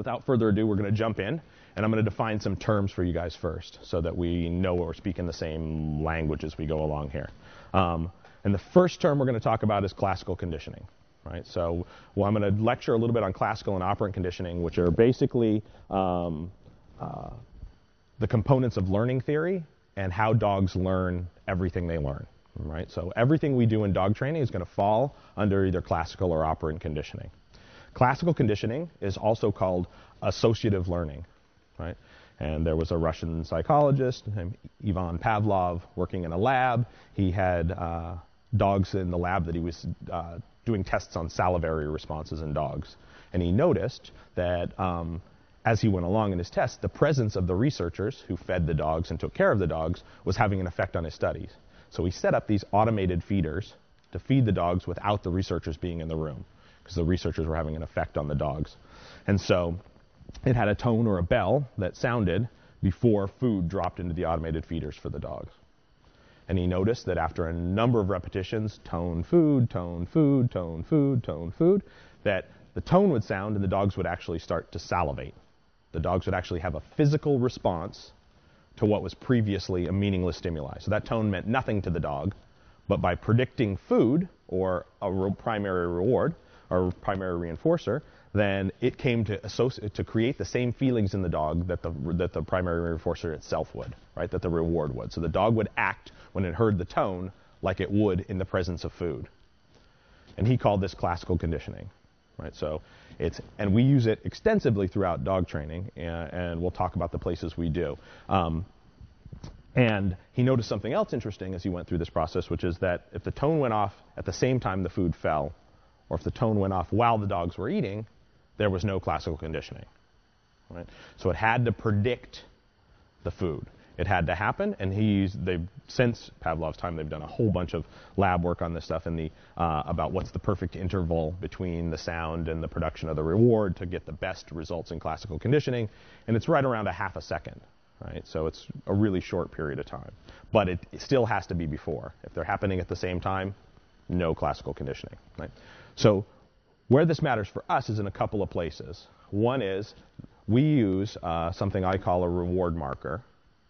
without further ado, we're going to jump in, and I'm going to define some terms for you guys first, so that we know we're speaking the same language as we go along here. Um, and the first term we're going to talk about is classical conditioning. Right? So well, I'm going to lecture a little bit on classical and operant conditioning, which are basically um, uh, the components of learning theory and how dogs learn everything they learn. Right? So everything we do in dog training is going to fall under either classical or operant conditioning. Classical conditioning is also called associative learning. Right? And there was a Russian psychologist named Ivan Pavlov working in a lab. He had uh, dogs in the lab that he was uh, doing tests on salivary responses in dogs. And he noticed that um, as he went along in his tests, the presence of the researchers who fed the dogs and took care of the dogs was having an effect on his studies. So he set up these automated feeders to feed the dogs without the researchers being in the room, because the researchers were having an effect on the dogs. And so it had a tone or a bell that sounded before food dropped into the automated feeders for the dogs. And he noticed that after a number of repetitions, tone, food, tone, food, tone, food, tone, food, that the tone would sound and the dogs would actually start to salivate. The dogs would actually have a physical response to what was previously a meaningless stimuli. So that tone meant nothing to the dog, but by predicting food or a primary reward or primary reinforcer, then it came to associate to create the same feelings in the dog that the that the primary reinforcer itself would, right? That the reward would. So the dog would act when it heard the tone like it would in the presence of food. And he called this classical conditioning, right? So it's and we use it extensively throughout dog training, and, and we'll talk about the places we do. Um, and he noticed something else interesting as he went through this process, which is that if the tone went off at the same time the food fell, or if the tone went off while the dogs were eating, there was no classical conditioning. Right? So it had to predict the food. It had to happen, and he's they've since Pavlov's time they've done a whole bunch of lab work on this stuff and the uh, about what's the perfect interval between the sound and the production of the reward to get the best results in classical conditioning, and it's right around a half a second. Right? So it's a really short period of time, but it still has to be before. If they're happening at the same time, no classical conditioning. Right? So where this matters for us is in a couple of places. One is we use uh, something I call a reward marker,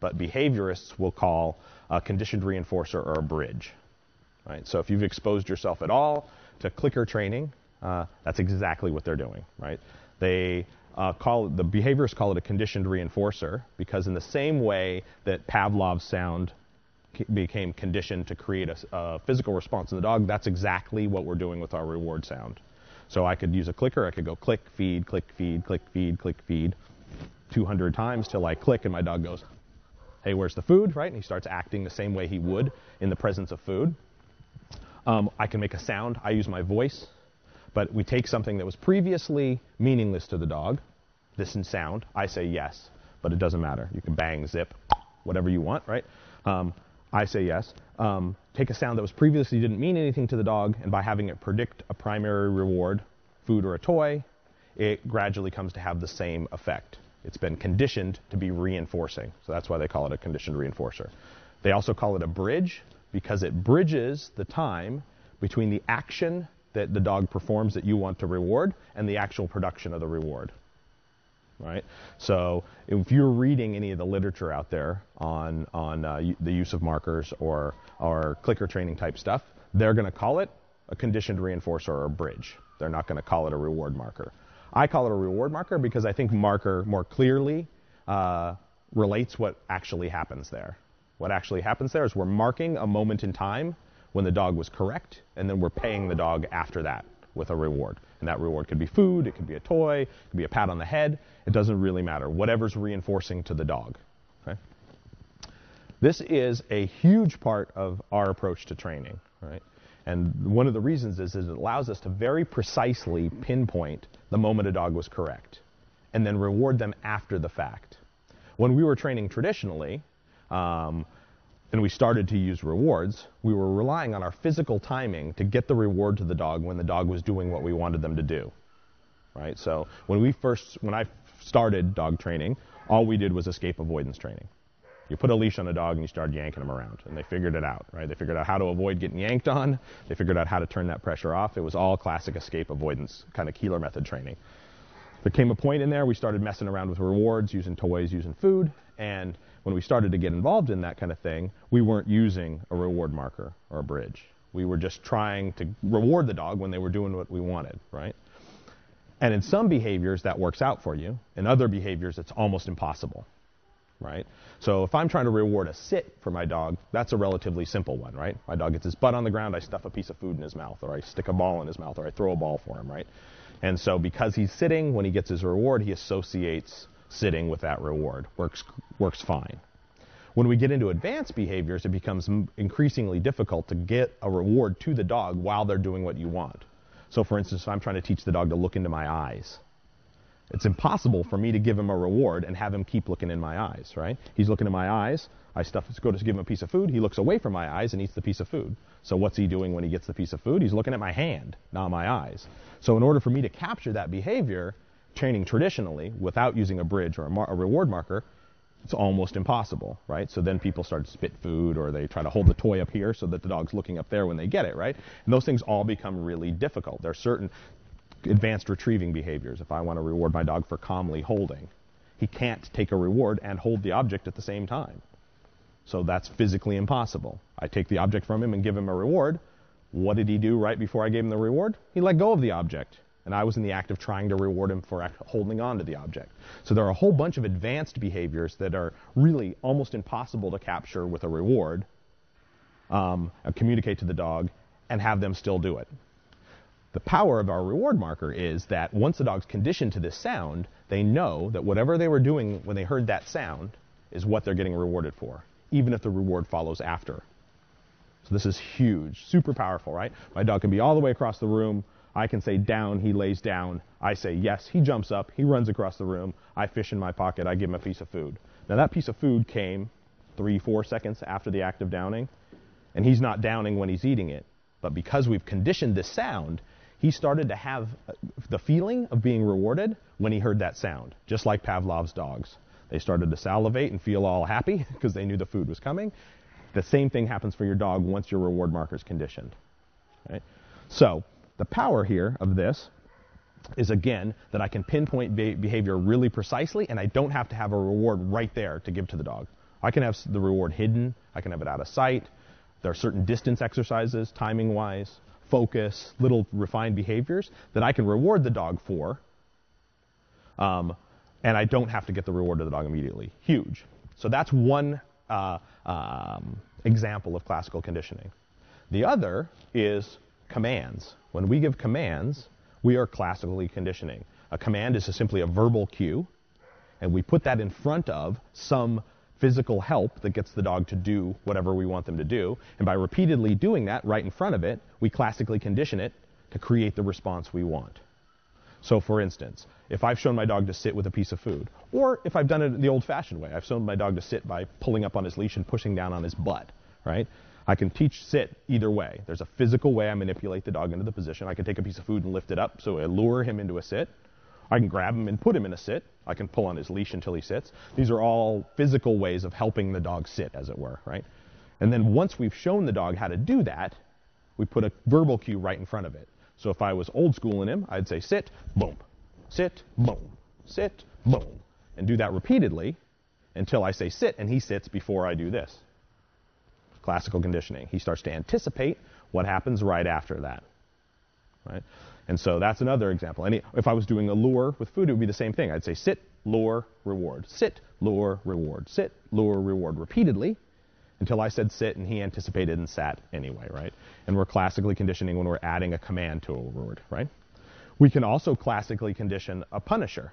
but behaviorists will call a conditioned reinforcer or a bridge. Right? So if you've exposed yourself at all to clicker training, uh, that's exactly what they're doing. Right? They uh, call it, the behaviorists call it a conditioned reinforcer because in the same way that Pavlov's sound became conditioned to create a, a physical response in the dog, that's exactly what we're doing with our reward sound. So I could use a clicker. I could go click, feed, click, feed, click, feed, click, feed 200 times till I click and my dog goes, hey, where's the food, right? And he starts acting the same way he would in the presence of food. Um, I can make a sound. I use my voice. But we take something that was previously meaningless to the dog, this in sound. I say yes, but it doesn't matter. You can bang, zip, whatever you want, right? Um, I say yes. Um, take a sound that was previously didn't mean anything to the dog, and by having it predict a primary reward, food or a toy, it gradually comes to have the same effect. It's been conditioned to be reinforcing. So that's why they call it a conditioned reinforcer. They also call it a bridge because it bridges the time between the action that the dog performs that you want to reward and the actual production of the reward right? So if you're reading any of the literature out there on on uh, the use of markers or or clicker training type stuff, they're going to call it a conditioned reinforcer or a bridge. They're not going to call it a reward marker. I call it a reward marker because I think marker more clearly uh, relates what actually happens there. What actually happens there is we're marking a moment in time when the dog was correct, and then we're paying the dog after that with a reward. And that reward could be food, it could be a toy, it could be a pat on the head. It doesn't really matter. Whatever's reinforcing to the dog. Okay? This is a huge part of our approach to training, right? And one of the reasons is, is it allows us to very precisely pinpoint the moment a dog was correct and then reward them after the fact. When we were training traditionally, um, and we started to use rewards, we were relying on our physical timing to get the reward to the dog when the dog was doing what we wanted them to do. Right? So when we first when I started dog training, all we did was escape avoidance training. You put a leash on a dog and you started yanking them around, and they figured it out, right? They figured out how to avoid getting yanked on. They figured out how to turn that pressure off. It was all classic escape avoidance kind of Koehler method training. there came a point in there we started messing around with rewards, using toys, using food, and when we started to get involved in that kind of thing, we weren't using a reward marker or a bridge. We were just trying to reward the dog when they were doing what we wanted, right? And in some behaviors that works out for you. In other behaviors it's almost impossible, right? So if I'm trying to reward a sit for my dog, that's a relatively simple one, right? My dog gets his butt on the ground, I stuff a piece of food in his mouth, or I stick a ball in his mouth, or I throw a ball for him, right? And so because he's sitting, when he gets his reward, he associates sitting with that reward. Works works fine. When we get into advanced behaviors, it becomes increasingly difficult to get a reward to the dog while they're doing what you want. So, for instance, if I'm trying to teach the dog to look into my eyes, it's impossible for me to give him a reward and have him keep looking in my eyes, right? He's looking in my eyes. I stuff, go to give him a piece of food. He looks away from my eyes and eats the piece of food. So what's he doing when he gets the piece of food? He's looking at my hand, not my eyes. So in order for me to capture that behavior, training traditionally without using a bridge or a, mar- a reward marker, it's almost impossible, right? So then people start to spit food or they try to hold the toy up here so that the dog's looking up there when they get it, right? And those things all become really difficult. There are certain advanced retrieving behaviors. If I want to reward my dog for calmly holding, he can't take a reward and hold the object at the same time. So that's physically impossible. I take the object from him and give him a reward. What did he do right before I gave him the reward? He let go of the object and I was in the act of trying to reward him for holding on to the object. So there are a whole bunch of advanced behaviors that are really almost impossible to capture with a reward, um, communicate to the dog, and have them still do it. The power of our reward marker is that once the dog's conditioned to this sound, they know that whatever they were doing when they heard that sound is what they're getting rewarded for, even if the reward follows after. So this is huge, super powerful, right? My dog can be all the way across the room I can say down, he lays down. I say yes, he jumps up, he runs across the room. I fish in my pocket, I give him a piece of food. Now that piece of food came three, four seconds after the act of downing, and he's not downing when he's eating it. But because we've conditioned this sound, he started to have uh, the feeling of being rewarded when he heard that sound, just like Pavlov's dogs. They started to salivate and feel all happy because they knew the food was coming. The same thing happens for your dog once your reward marker is conditioned. Right? So the power here of this is again that I can pinpoint be- behavior really precisely and I don't have to have a reward right there to give to the dog. I can have the reward hidden, I can have it out of sight. There are certain distance exercises, timing wise, focus, little refined behaviors that I can reward the dog for. Um, and I don't have to get the reward to the dog immediately. Huge. So that's one uh, um, example of classical conditioning. The other is commands. When we give commands, we are classically conditioning. A command is simply a verbal cue, and we put that in front of some physical help that gets the dog to do whatever we want them to do. And by repeatedly doing that right in front of it, we classically condition it to create the response we want. So, for instance, if I've shown my dog to sit with a piece of food, or if I've done it the old fashioned way, I've shown my dog to sit by pulling up on his leash and pushing down on his butt, right? I can teach sit either way. There's a physical way I manipulate the dog into the position. I can take a piece of food and lift it up so I lure him into a sit. I can grab him and put him in a sit. I can pull on his leash until he sits. These are all physical ways of helping the dog sit, as it were, right? And then once we've shown the dog how to do that, we put a verbal cue right in front of it. So if I was old school in him, I'd say sit, boom, sit, boom, sit, boom, and do that repeatedly until I say sit and he sits before I do this classical conditioning. He starts to anticipate what happens right after that. Right? And so that's another example. Any, if I was doing a lure with food, it would be the same thing. I'd say sit, lure, reward. Sit, lure, reward. Sit, lure, reward repeatedly until I said sit and he anticipated and sat anyway, right? And we're classically conditioning when we're adding a command to a word, right? We can also classically condition a punisher.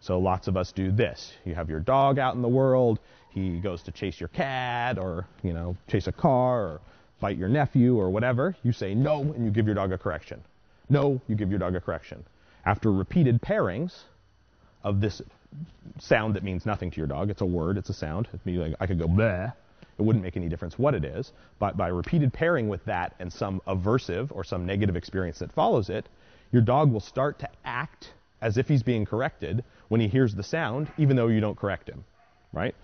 So lots of us do this. You have your dog out in the world, he goes to chase your cat or, you know, chase a car or bite your nephew or whatever. You say no and you give your dog a correction. No, you give your dog a correction. After repeated pairings of this sound that means nothing to your dog, it's a word, it's a sound. I could go bleh. It wouldn't make any difference what it is. But by repeated pairing with that and some aversive or some negative experience that follows it, your dog will start to act as if he's being corrected when he hears the sound, even though you don't correct him, right?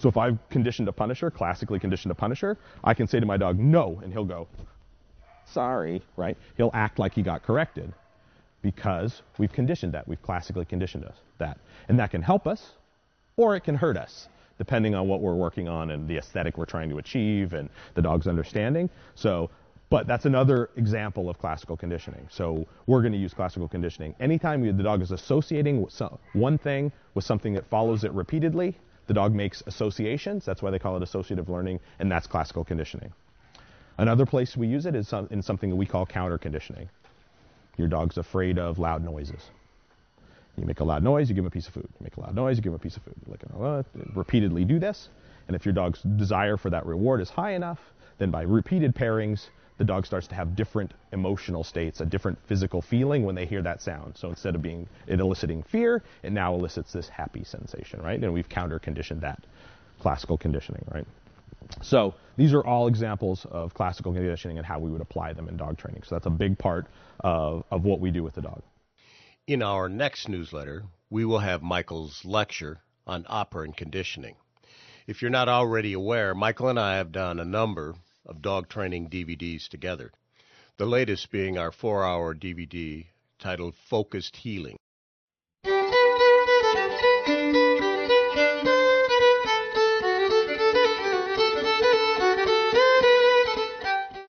So if I've conditioned a punisher, classically conditioned a punisher, I can say to my dog, no, and he'll go, sorry, right? He'll act like he got corrected. because we've conditioned that. We've classically conditioned us that. And that can help us or it can hurt us depending on what we're working on and the aesthetic we're trying to achieve and the dog's understanding. So, but that's another example of classical conditioning. So we're going to use classical conditioning. Anytime the dog is associating one thing with something that follows it repeatedly, the dog makes associations. That's why they call it associative learning, and that's classical conditioning. Another place we use it is in something that we call counter conditioning. Your dog's afraid of loud noises. You make a loud noise, you give him a piece of food. You make a loud noise, you give him a piece of food. Like, uh, repeatedly do this, and if your dog's desire for that reward is high enough, then by repeated pairings, the dog starts to have different emotional states, a different physical feeling when they hear that sound. So instead of being it eliciting fear, it now elicits this happy sensation, right? And we've counter conditioned that classical conditioning, right? So these are all examples of classical conditioning and how we would apply them in dog training. So that's a big part of, of what we do with the dog. In our next newsletter, we will have Michael's lecture on operant conditioning. If you're not already aware, Michael and I have done a number of dog training DVDs together. The latest being our four hour DVD titled Focused Heeling.